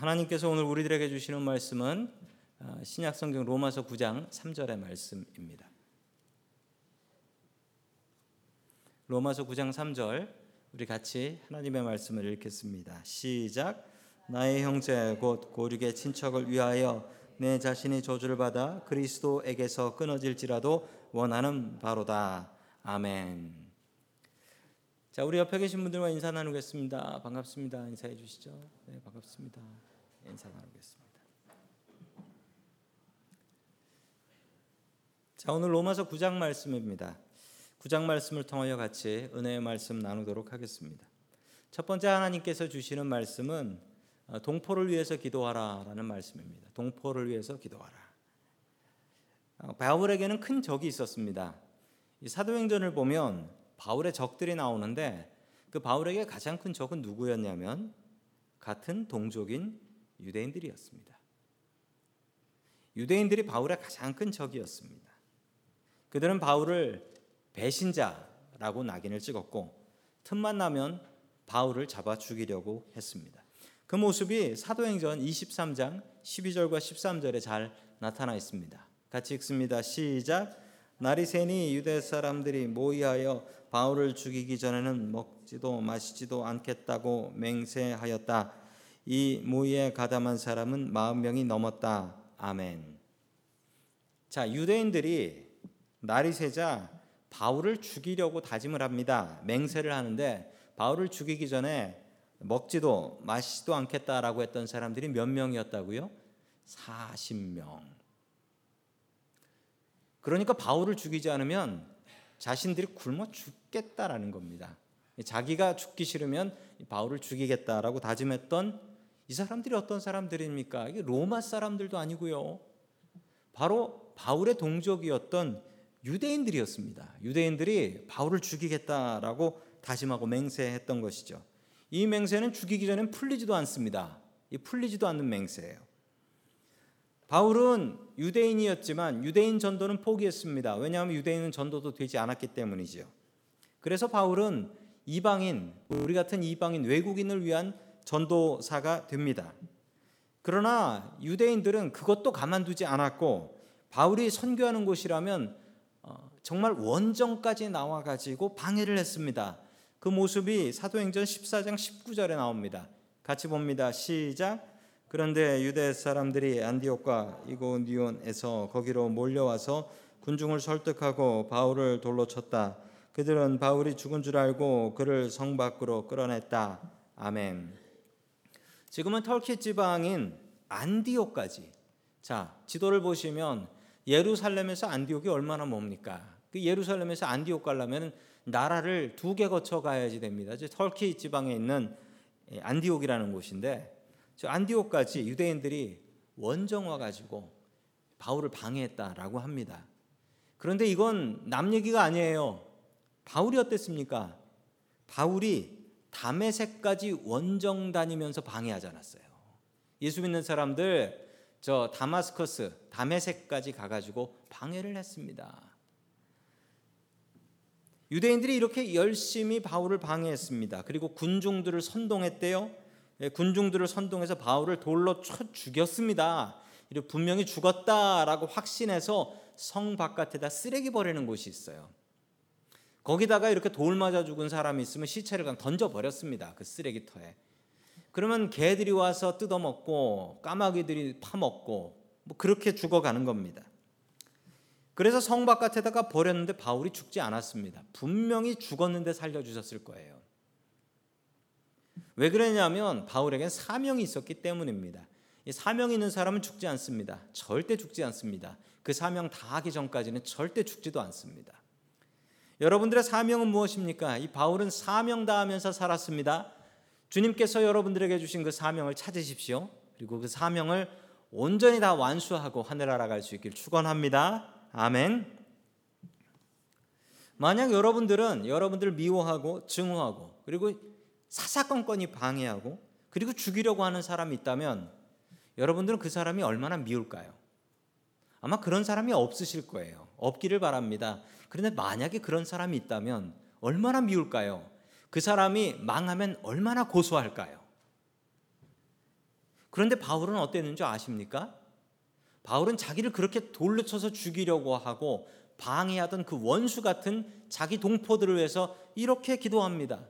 하나님께서 오늘 우리들에게 주시는 말씀은 어, 신약 성경 로마서 9장 3절의 말씀입니다. 로마서 9장 3절 우리 같이 하나님의 말씀을 읽겠습니다. 시작. 나의 형제 곧 고륙의 친척을 위하여 내 자신이 저주를 받아 그리스도에게서 끊어질지라도 원하는 바로다. 아멘. 자, 우리 옆에 계신 분들과 인사 나누겠습니다. 반갑습니다. 인사해 주시죠. 네, 반갑습니다. 인사 나누겠습니다. 자, 오늘 로마서 9장 말씀입니다. 9장 말씀을 통하여 같이 은혜의 말씀 나누도록 하겠습니다. 첫 번째 하나님께서 주시는 말씀은 어, 동포를 위해서 기도하라라는 말씀입니다. 동포를 위해서 기도하라. 어, 바울에게는 큰 적이 있었습니다. 사도행전을 보면 바울의 적들이 나오는데 그 바울에게 가장 큰 적은 누구였냐면 같은 동족인 유대인들이었습니다. 유대인들이 바울의 가장 큰 적이었습니다. 그들은 바울을 배신자라고 낙인을 찍었고 틈만 나면 바울을 잡아 죽이려고 했습니다. 그 모습이 사도행전 23장 12절과 13절에 잘 나타나 있습니다. 같이 읽습니다. 시작. 날이 새니 유대 사람들이 모의하여 바울을 죽이기 전에는 먹지도 마시지도 않겠다고 맹세하였다. 이 모의에 가담한 사람은 40명이 넘었다. 아멘. 자, 유대인들이 날이 새자 바울을 죽이려고 다짐을 합니다. 맹세를 하는데 바울을 죽이기 전에 먹지도 마시지도 않겠다라고 했던 사람들이 몇 명이었다고요? 40명. 그러니까 바울을 죽이지 않으면 자신들이 굶어 죽겠다라는 겁니다. 자기가 죽기 싫으면 바울을 죽이겠다라고 다짐했던 이 사람들이 어떤 사람들입니까? 이게 로마 사람들도 아니고요. 바로 바울의 동족이었던 유대인들이었습니다. 유대인들이 바울을 죽이겠다라고 다짐하고 맹세했던 것이죠. 이 맹세는 죽이기 전엔 풀리지도 않습니다. 이 풀리지도 않는 맹세예요. 바울은 유대인이었지만 유대인 전도는 포기했습니다. 왜냐하면 유대인은 전도도 되지 않았기 때문이지요. 그래서 바울은 이방인, 우리 같은 이방인 외국인을 위한 전도사가 됩니다. 그러나 유대인들은 그것도 가만두지 않았고 바울이 선교하는 곳이라면 어, 정말 원정까지 나와 가지고 방해를 했습니다. 그 모습이 사도행전 14장 19절에 나옵니다. 같이 봅니다. 시작. 그런데 유대 사람들이 안디옥과 이고니온에서 거기로 몰려와서 군중을 설득하고 바울을 돌로 쳤다. 그들은 바울이 죽은 줄 알고 그를 성 밖으로 끌어냈다. 아멘. 지금은 터키 지방인 안디옥까지. 자, 지도를 보시면 예루살렘에서 안디옥이 얼마나 멉니까? 그 예루살렘에서 안디옥 가려면 나라를 두 개 거쳐 가야지 됩니다. 터키 지방에 있는 안디옥이라는 곳인데 저 안디옥까지 유대인들이 원정와 가지고 바울을 방해했다라고 합니다. 그런데 이건 남 얘기가 아니에요. 바울이 어땠습니까? 바울이 다메섹까지 원정 다니면서 방해하지 않았어요. 예수 믿는 사람들 저 다마스커스, 다메섹까지 가가지고 방해를 했습니다. 유대인들이 이렇게 열심히 바울을 방해했습니다. 그리고 군중들을 선동했대요. 예, 군중들을 선동해서 바울을 돌로 쳐 죽였습니다. 분명히 죽었다라고 확신해서 성 바깥에다 쓰레기 버리는 곳이 있어요. 거기다가 이렇게 돌 맞아 죽은 사람이 있으면 시체를 그냥 던져 버렸습니다. 그 쓰레기터에. 그러면 개들이 와서 뜯어 먹고 까마귀들이 파먹고 뭐 그렇게 죽어가는 겁니다. 그래서 성 바깥에다가 버렸는데 바울이 죽지 않았습니다. 분명히 죽었는데 살려주셨을 거예요. 왜 그러냐면 바울에겐 사명이 있었기 때문입니다. 이 사명 있는 사람은 죽지 않습니다. 절대 죽지 않습니다. 그 사명 다 하기 전까지는 절대 죽지도 않습니다. 여러분들의 사명은 무엇입니까? 이 바울은 사명 다하면서 살았습니다. 주님께서 여러분들에게 주신 그 사명을 찾으십시오. 그리고 그 사명을 온전히 다 완수하고 하늘 알아갈 수 있길 축원합니다. 아멘. 만약 여러분들은 여러분들 미워하고 증오하고 그리고 사사건건이 방해하고 그리고 죽이려고 하는 사람이 있다면 여러분들은 그 사람이 얼마나 미울까요? 아마 그런 사람이 없으실 거예요. 없기를 바랍니다. 그런데 만약에 그런 사람이 있다면 얼마나 미울까요? 그 사람이 망하면 얼마나 고소할까요? 그런데 바울은 어땠는 줄 아십니까? 바울은 자기를 그렇게 돌로 쳐서 죽이려고 하고 방해하던 그 원수 같은 자기 동포들을 위해서 이렇게 기도합니다.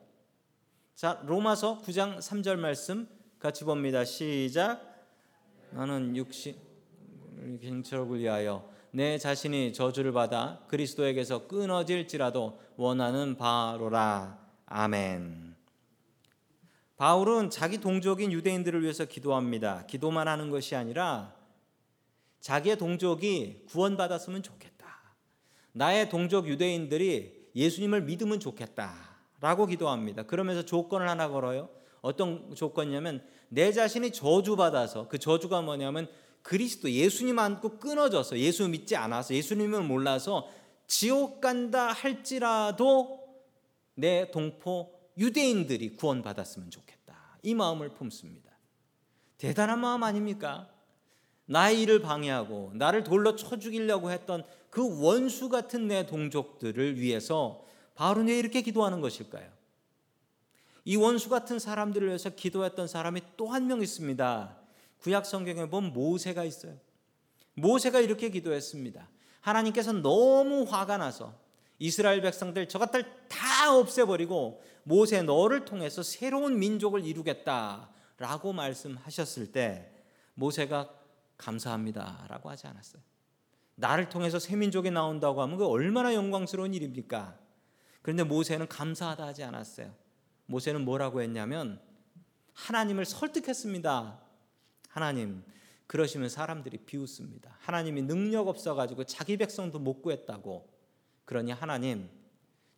자, 로마서 9장 3절 말씀 같이 봅니다. 시작. 나는 육신 경철을 위하여 내 자신이 저주를 받아 그리스도에게서 끊어질지라도 원하는 바로라. 아멘. 바울은 자기 동족인 유대인들을 위해서 기도합니다. 기도만 하는 것이 아니라 자기의 동족이 구원받았으면 좋겠다. 나의 동족 유대인들이 예수님을 믿으면 좋겠다. 라고 기도합니다. 그러면서 조건을 하나 걸어요. 어떤 조건이냐면 내 자신이 저주받아서 그 저주가 뭐냐면 그리스도 예수님 안고 끊어져서 예수 믿지 않아서 예수님을 몰라서 지옥 간다 할지라도 내 동포 유대인들이 구원받았으면 좋겠다. 이 마음을 품습니다. 대단한 마음 아닙니까? 나의 일을 방해하고 나를 돌로 쳐 죽이려고 했던 그 원수 같은 내 동족들을 위해서 바울은 왜 이렇게 기도하는 것일까요? 이 원수 같은 사람들을 위해서 기도했던 사람이 또 한 명 있습니다. 구약 성경에 보면 모세가 있어요. 모세가 이렇게 기도했습니다. 하나님께서 너무 화가 나서 이스라엘 백성들 저것들 다 없애버리고 모세 너를 통해서 새로운 민족을 이루겠다라고 말씀하셨을 때 모세가 감사합니다라고 하지 않았어요. 나를 통해서 새 민족이 나온다고 하면 그 얼마나 영광스러운 일입니까? 그런데 모세는 감사하다 하지 않았어요. 모세는 뭐라고 했냐면 하나님을 설득했습니다. 하나님 그러시면 사람들이 비웃습니다. 하나님이 능력 없어 가지고 자기 백성도 못 구했다고. 그러니 하나님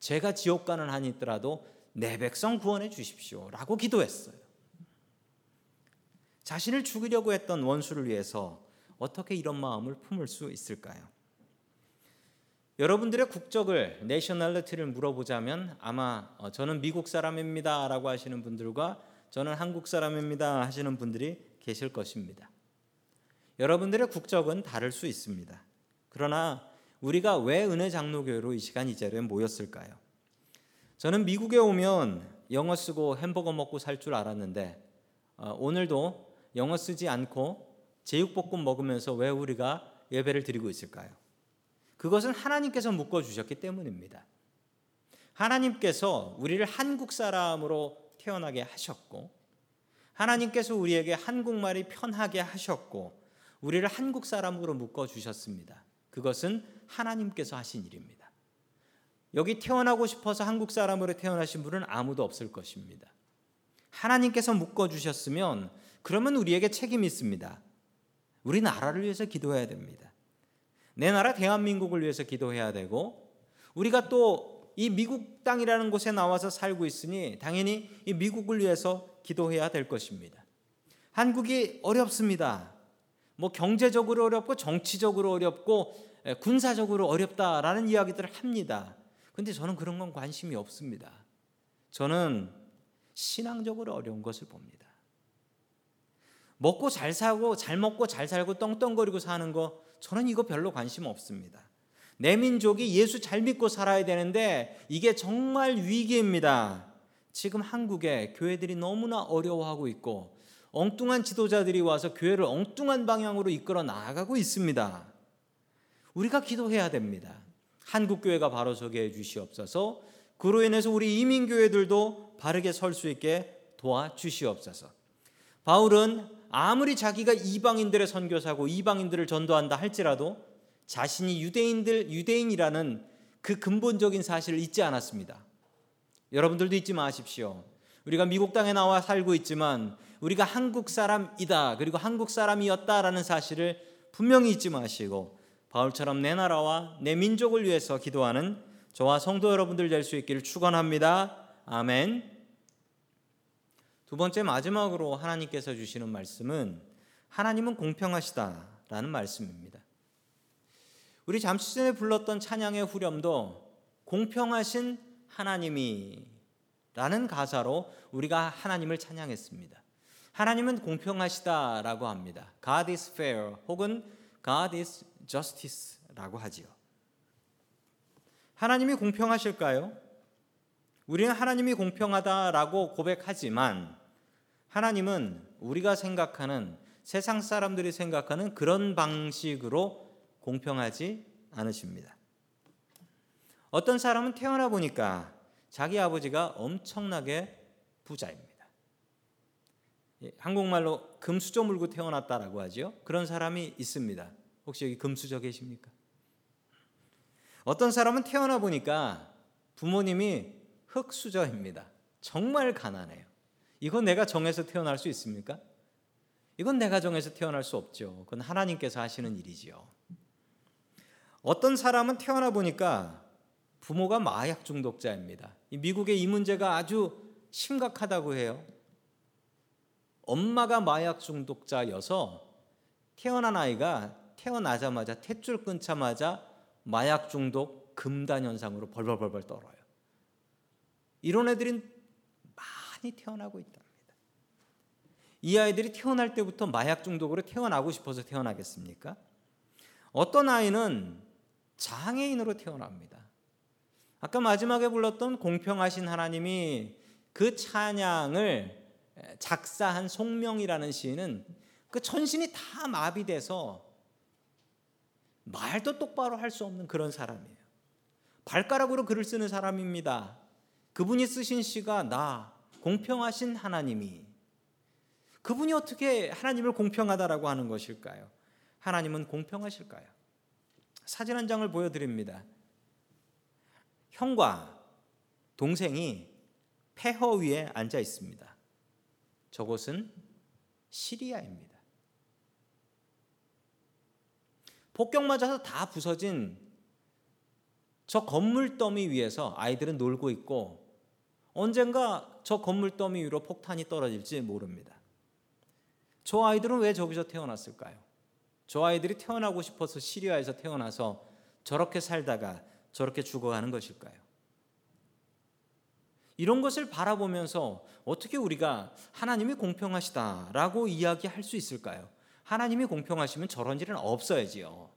제가 지옥 가는 한이 있더라도 내 백성 구원해 주십시오라고 기도했어요. 자신을 죽이려고 했던 원수를 위해서 어떻게 이런 마음을 품을 수 있을까요? 여러분들의 국적을 내셔널리티를 물어보자면 아마 어, 저는 미국 사람입니다라고 하시는 분들과 저는 한국 사람입니다 하시는 분들이 계실 것입니다. 여러분들의 국적은 다를 수 있습니다. 그러나 우리가 왜 은혜 장로교회로 이 시간 이 자리에 모였을까요? 저는 미국에 오면 영어 쓰고 햄버거 먹고 살 줄 알았는데 어, 오늘도 영어 쓰지 않고 제육볶음 먹으면서 왜 우리가 예배를 드리고 있을까요? 그것은 하나님께서 묶어 주셨기 때문입니다. 하나님께서 우리를 한국 사람으로 태어나게 하셨고 하나님께서 우리에게 한국말이 편하게 하셨고 우리를 한국 사람으로 묶어 주셨습니다. 그것은 하나님께서 하신 일입니다. 여기 태어나고 싶어서 한국 사람으로 태어나신 분은 아무도 없을 것입니다. 하나님께서 묶어 주셨으면 그러면 우리에게 책임이 있습니다. 우리 나라를 위해서 기도해야 됩니다. 내 나라 대한민국을 위해서 기도해야 되고 우리가 또 이 미국 땅이라는 곳에 나와서 살고 있으니 당연히 이 미국을 위해서 기도해야 될 것입니다. 한국이 어렵습니다. 뭐 경제적으로 어렵고 정치적으로 어렵고 군사적으로 어렵다라는 이야기들을 합니다. 근데 저는 그런 건 관심이 없습니다. 저는 신앙적으로 어려운 것을 봅니다. 먹고 잘 사고 잘 먹고 잘 살고 떵떵거리고 사는 거 저는 이거 별로 관심 없습니다. 내 민족이 예수 잘 믿고 살아야 되는데 이게 정말 위기입니다. 지금 한국에 교회들이 너무나 어려워하고 있고 엉뚱한 지도자들이 와서 교회를 엉뚱한 방향으로 이끌어 나가고 있습니다. 우리가 기도해야 됩니다. 한국 교회가 바로 서게 해 주시옵소서. 그로 인해서 우리 이민 교회들도 바르게 설 수 있게 도와 주시옵소서. 바울은 아무리 자기가 이방인들의 선교사고 이방인들을 전도한다 할지라도 자신이 유대인들 유대인이라는 그 근본적인 사실을 잊지 않았습니다. 여러분들도 잊지 마십시오. 우리가 미국 땅에 나와 살고 있지만 우리가 한국 사람이다 그리고 한국 사람이었다라는 사실을 분명히 잊지 마시고 바울처럼 내 나라와 내 민족을 위해서 기도하는 저와 성도 여러분들 될 수 있기를 축원합니다. 아멘. 두 번째 마지막으로 하나님께서 주시는 말씀은 하나님은 공평하시다라는 말씀입니다. 우리 잠시 전에 불렀던 찬양의 후렴도 공평하신 하나님이 라는 가사로 우리가 하나님을 찬양했습니다. 하나님은 공평하시다라고 합니다. God is fair 혹은 God is justice라고 하지요. 하나님이 공평하실까요? 우리는 하나님이 공평하다라고 고백하지만 하나님은 우리가 생각하는 세상 사람들이 생각하는 그런 방식으로 공평하지 않으십니다. 어떤 사람은 태어나 보니까 자기 아버지가 엄청나게 부자입니다. 예, 한국말로 금수저 물고 태어났다라고 하죠. 그런 사람이 있습니다. 혹시 여기 금수저 계십니까? 어떤 사람은 태어나 보니까 부모님이 흙수저입니다. 정말 가난해요. 이건 내가 정해서 태어날 수 있습니까? 이건 내가 정해서 태어날 수 없죠. 그건 하나님께서 하시는 일이지요. 어떤 사람은 태어나 보니까 부모가 마약 중독자입니다. 미국의 이 문제가 아주 심각하다고 해요. 엄마가 마약 중독자여서 태어난 아이가 태어나자마자 탯줄 끊자마자 마약 중독 금단 현상으로 벌벌벌벌 떨어요. 이런 애들이 많이 태어나고 있답니다. 이 아이들이 태어날 때부터 마약 중독으로 태어나고 싶어서 태어나겠습니까? 어떤 아이는 장애인으로 태어납니다. 아까 마지막에 불렀던 공평하신 하나님이 그 찬양을 작사한 송명이라는 시인은 그 전신이 다 마비돼서 말도 똑바로 할 수 없는 그런 사람이에요. 발가락으로 글을 쓰는 사람입니다. 그분이 쓰신 시가 나 공평하신 하나님이 그분이 어떻게 하나님을 공평하다라고 하는 것일까요? 하나님은 공평하실까요? 사진 한 장을 보여드립니다. 형과 동생이 폐허 위에 앉아 있습니다. 저곳은 시리아입니다. 폭격 맞아서 다 부서진 저 건물 더미 위에서 아이들은 놀고 있고 언젠가 저 건물 더미 위로 폭탄이 떨어질지 모릅니다. 저 아이들은 왜 저기서 태어났을까요? 저 아이들이 태어나고 싶어서 시리아에서 태어나서 저렇게 살다가 저렇게 죽어가는 것일까요? 이런 것을 바라보면서 어떻게 우리가 하나님이 공평하시다라고 이야기할 수 있을까요? 하나님이 공평하시면 저런 일은 없어야지요.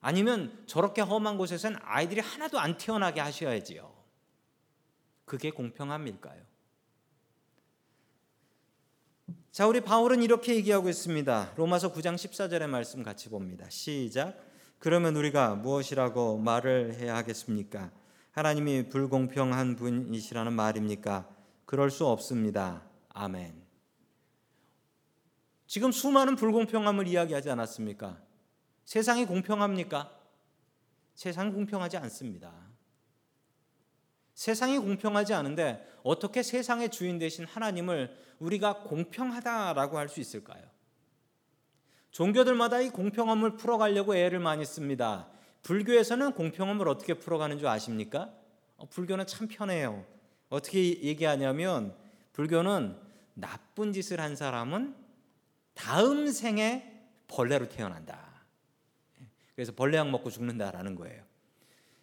아니면 저렇게 험한 곳에서는 아이들이 하나도 안 태어나게 하셔야지요. 그게 공평함일까요? 자, 우리 바울은 이렇게 얘기하고 있습니다. 로마서 9장 14절의 말씀 같이 봅니다. 시작. 그러면 우리가 무엇이라고 말을 해야 하겠습니까? 하나님이 불공평한 분이시라는 말입니까? 그럴 수 없습니다. 아멘. 지금 수많은 불공평함을 이야기하지 않았습니까? 세상이 공평합니까? 세상이 공평하지 않습니다. 세상이 공평하지 않은데 어떻게 세상의 주인 되신 하나님을 우리가 공평하다라고 할 수 있을까요? 종교들마다 이 공평함을 풀어가려고 애를 많이 씁니다. 불교에서는 공평함을 어떻게 풀어가는 줄 아십니까? 어, 불교는 참 편해요. 어떻게 얘기하냐면 불교는 나쁜 짓을 한 사람은 다음 생에 벌레로 태어난다. 그래서 벌레약 먹고 죽는다라는 거예요.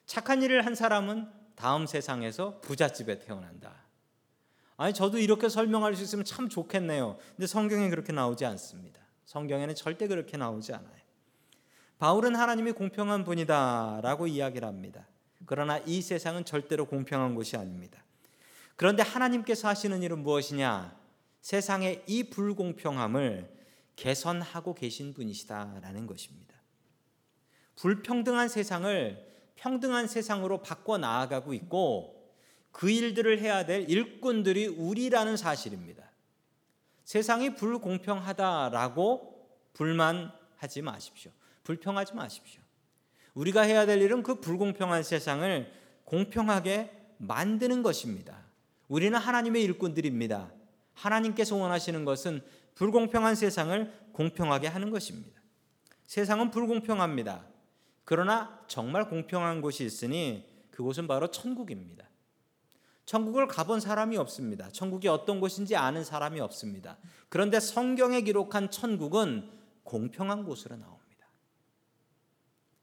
착한 일을 한 사람은 다음 세상에서 부잣집에 태어난다. 아니 저도 이렇게 설명할 수 있으면 참 좋겠네요. 근데 성경에 그렇게 나오지 않습니다. 성경에는 절대 그렇게 나오지 않아요. 바울은 하나님이 공평한 분이다라고 이야기를 합니다. 그러나 이 세상은 절대로 공평한 곳이 아닙니다. 그런데 하나님께서 하시는 일은 무엇이냐? 세상의 이 불공평함을 개선하고 계신 분이시다라는 것입니다. 불평등한 세상을 평등한 세상으로 바꿔 나아가고 있고 그 일들을 해야 될 일꾼들이 우리라는 사실입니다. 세상이 불공평하다라고 불만하지 마십시오. 불평하지 마십시오. 우리가 해야 될 일은 그 불공평한 세상을 공평하게 만드는 것입니다. 우리는 하나님의 일꾼들입니다. 하나님께서 원하시는 것은 불공평한 세상을 공평하게 하는 것입니다. 세상은 불공평합니다. 그러나 정말 공평한 곳이 있으니 그곳은 바로 천국입니다. 천국을 가본 사람이 없습니다. 천국이 어떤 곳인지 아는 사람이 없습니다. 그런데 성경에 기록한 천국은 공평한 곳으로 나옵니다.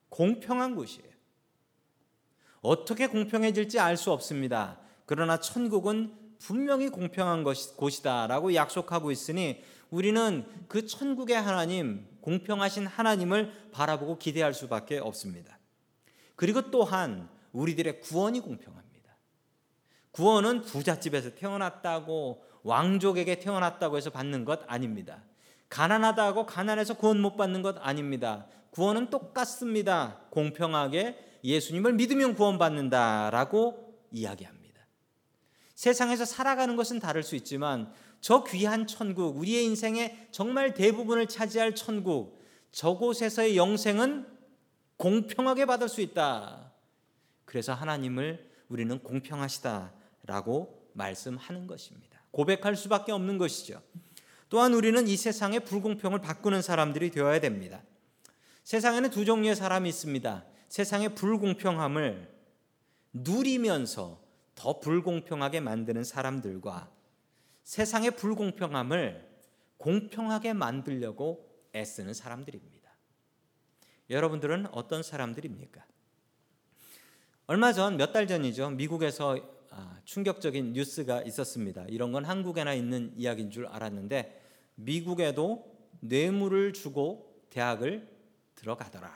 공평한 곳이에요. 어떻게 공평해질지 알 수 없습니다. 그러나 천국은 분명히 공평한 곳이다라고 약속하고 있으니 우리는 그 천국의 하나님, 공평하신 하나님을 바라보고 기대할 수밖에 없습니다. 그리고 또한 우리들의 구원이 공평합니다. 구원은 부잣집에서 태어났다고 왕족에게 태어났다고 해서 받는 것 아닙니다. 가난하다고 가난해서 구원 못 받는 것 아닙니다. 구원은 똑같습니다. 공평하게 예수님을 믿으면 구원받는다라고 이야기합니다. 세상에서 살아가는 것은 다를 수 있지만 저 귀한 천국, 우리의 인생의 정말 대부분을 차지할 천국, 저곳에서의 영생은 공평하게 받을 수 있다. 그래서 하나님을 우리는 공평하시다 라고 말씀하는 것입니다. 고백할 수밖에 없는 것이죠. 또한 우리는 이 세상의 불공평을 바꾸는 사람들이 되어야 됩니다. 세상에는 두 종류의 사람이 있습니다. 세상의 불공평함을 누리면서 더 불공평하게 만드는 사람들과 세상의 불공평함을 공평하게 만들려고 애쓰는 사람들입니다. 여러분들은 어떤 사람들입니까? 얼마 전 몇 달 전이죠. 미국에서 아, 충격적인 뉴스가 있었습니다. 이런 건 한국에나 있는 이야기인 줄 알았는데 미국에도 뇌물을 주고 대학을 들어가더라.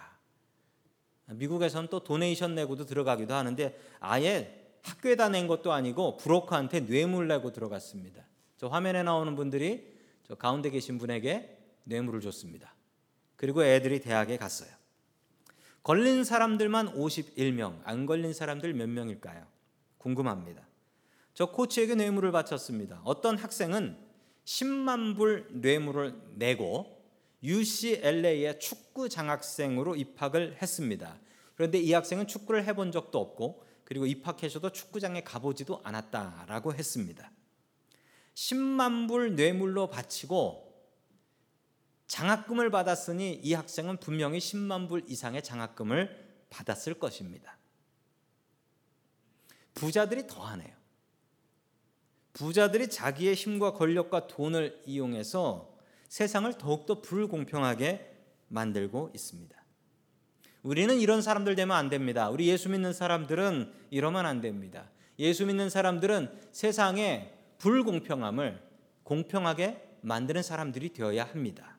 미국에선 또 도네이션 내고도 들어가기도 하는데 아예 학교에다 낸 것도 아니고 브로커한테 뇌물 내고 들어갔습니다. 저 화면에 나오는 분들이 저 가운데 계신 분에게 뇌물을 줬습니다. 그리고 애들이 대학에 갔어요. 걸린 사람들만 51명, 안 걸린 사람들 몇 명일까요? 궁금합니다. 저 코치에게 뇌물을 바쳤습니다. 어떤 학생은 10만 불 뇌물을 내고 UCLA의 축구 장학생으로 입학을 했습니다. 그런데 이 학생은 축구를 해본 적도 없고 그리고 입학해서도 축구장에 가보지도 않았다라고 했습니다. 10만 불 뇌물로 바치고 장학금을 받았으니 이 학생은 분명히 10만 불 이상의 장학금을 받았을 것입니다. 부자들이 더하네요. 부자들이 자기의 힘과 권력과 돈을 이용해서 세상을 더욱더 불공평하게 만들고 있습니다. 우리는 이런 사람들 되면 안 됩니다. 우리 예수 믿는 사람들은 이러면 안 됩니다. 예수 믿는 사람들은 세상의 불공평함을 공평하게 만드는 사람들이 되어야 합니다.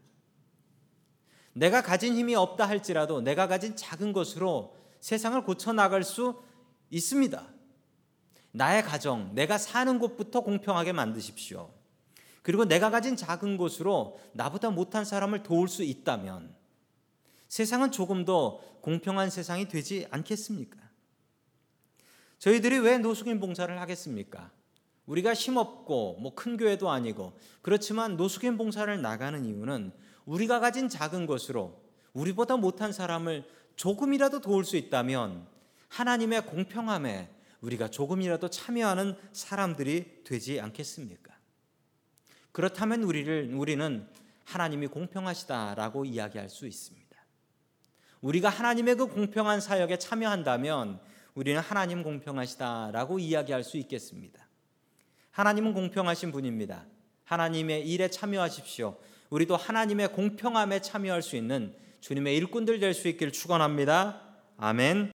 내가 가진 힘이 없다 할지라도 내가 가진 작은 것으로 세상을 고쳐 나갈 수 있습니다. 나의 가정, 내가 사는 곳부터 공평하게 만드십시오. 그리고 내가 가진 작은 곳으로 나보다 못한 사람을 도울 수 있다면 세상은 조금 더 공평한 세상이 되지 않겠습니까? 저희들이 왜 노숙인 봉사를 하겠습니까? 우리가 힘없고 뭐 큰 교회도 아니고 그렇지만 노숙인 봉사를 나가는 이유는 우리가 가진 작은 것으로 우리보다 못한 사람을 조금이라도 도울 수 있다면 하나님의 공평함에 우리가 조금이라도 참여하는 사람들이 되지 않겠습니까? 그렇다면 우리를 우리는 하나님이 공평하시다라고 이야기할 수 있습니다. 우리가 하나님의 그 공평한 사역에 참여한다면 우리는 하나님 공평하시다라고 이야기할 수 있겠습니다. 하나님은 공평하신 분입니다. 하나님의 일에 참여하십시오. 우리도 하나님의 공평함에 참여할 수 있는 주님의 일꾼들 될 수 있기를 축원합니다. 아멘.